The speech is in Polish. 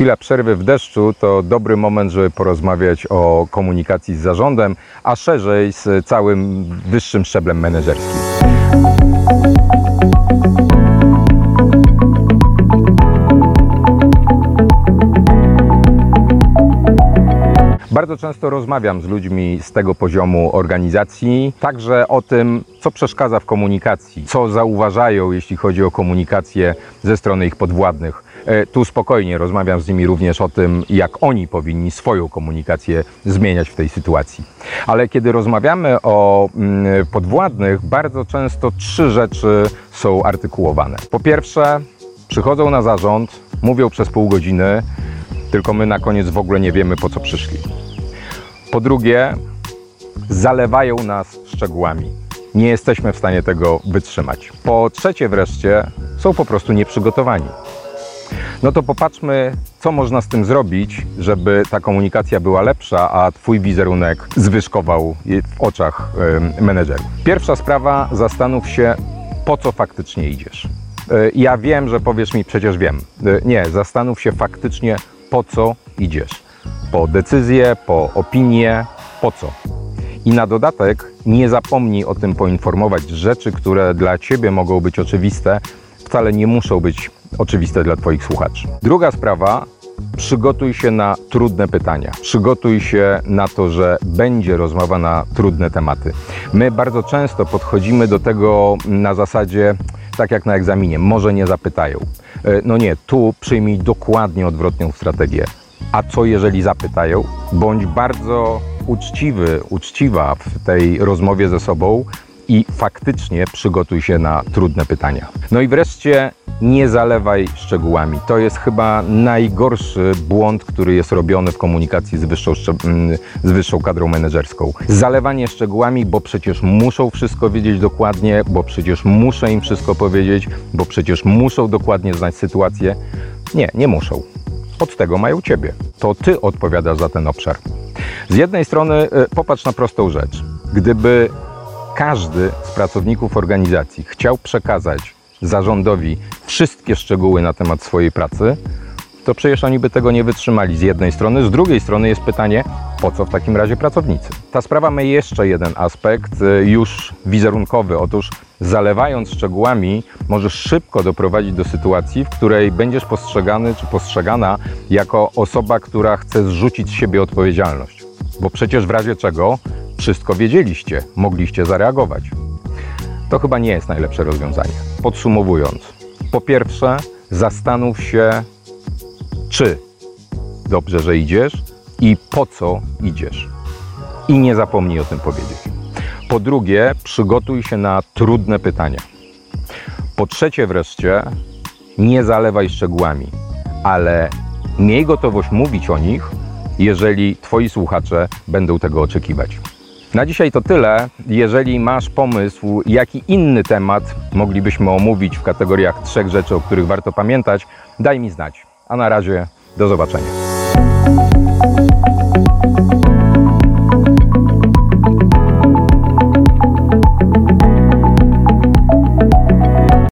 Chwila przerwy w deszczu to dobry moment, żeby porozmawiać o komunikacji z zarządem, a szerzej z całym wyższym szczeblem menedżerskim. Bardzo często rozmawiam z ludźmi z tego poziomu organizacji, także o tym, co przeszkadza w komunikacji, co zauważają, jeśli chodzi o komunikację ze strony ich podwładnych. E, Tu spokojnie rozmawiam z nimi również o tym, jak oni powinni swoją komunikację zmieniać w tej sytuacji. Ale kiedy rozmawiamy o mm, podwładnych, bardzo często trzy rzeczy są artykułowane. Po pierwsze, przychodzą na zarząd, mówią przez pół godziny, tylko my na koniec w ogóle nie wiemy, po co przyszli. Po drugie, zalewają nas szczegółami. Nie jesteśmy w stanie tego wytrzymać. Po trzecie, wreszcie, są po prostu nieprzygotowani. No to popatrzmy, co można z tym zrobić, żeby ta komunikacja była lepsza, a Twój wizerunek zwyżkował w oczach menedżerów. Pierwsza sprawa, zastanów się, po co faktycznie idziesz. E, Ja wiem, że powiesz mi, przecież wiem. E, Nie, zastanów się faktycznie, po co idziesz. Po decyzję, po opinię, po co. I na dodatek nie zapomnij o tym poinformować. Rzeczy, które dla Ciebie mogą być oczywiste, wcale nie muszą być oczywiste dla Twoich słuchaczy. Druga sprawa, przygotuj się na trudne pytania. Przygotuj się na to, że będzie rozmowa na trudne tematy. My bardzo często podchodzimy do tego na zasadzie, tak jak na egzaminie, może nie zapytają. E, No nie, tu przyjmij dokładnie odwrotną strategię. A co jeżeli zapytają? Bądź bardzo uczciwy, uczciwa w tej rozmowie ze sobą i faktycznie przygotuj się na trudne pytania. No i wreszcie nie zalewaj szczegółami. To jest chyba najgorszy błąd, który jest robiony w komunikacji z wyższą, mm, z wyższą kadrą menedżerską. Zalewanie szczegółami, bo przecież muszą wszystko wiedzieć dokładnie, bo przecież muszę im wszystko powiedzieć, bo przecież muszą dokładnie znać sytuację. Nie, nie muszą. Od tego mają ciebie. To ty odpowiadasz za ten obszar. Z jednej strony e, popatrz na prostą rzecz. Gdyby każdy z pracowników organizacji chciał przekazać zarządowi wszystkie szczegóły na temat swojej pracy, to przecież oni by tego nie wytrzymali z jednej strony. Z drugiej strony jest pytanie, po co w takim razie pracownicy? Ta sprawa ma jeszcze jeden aspekt, y, już wizerunkowy. Otóż zalewając szczegółami, możesz szybko doprowadzić do sytuacji, w której będziesz postrzegany czy postrzegana jako osoba, która chce zrzucić z siebie odpowiedzialność. Bo przecież w razie czego wszystko wiedzieliście, mogliście zareagować. To chyba nie jest najlepsze rozwiązanie. Podsumowując, po pierwsze, zastanów się, czy dobrze, że idziesz i po co idziesz. I nie zapomnij o tym powiedzieć. Po drugie, przygotuj się na trudne pytania. Po trzecie, wreszcie, nie zalewaj szczegółami, ale miej gotowość mówić o nich, jeżeli Twoi słuchacze będą tego oczekiwać. Na dzisiaj to tyle. Jeżeli masz pomysł, jaki inny temat moglibyśmy omówić w kategoriach trzech rzeczy, o których warto pamiętać, daj mi znać. A na razie do zobaczenia.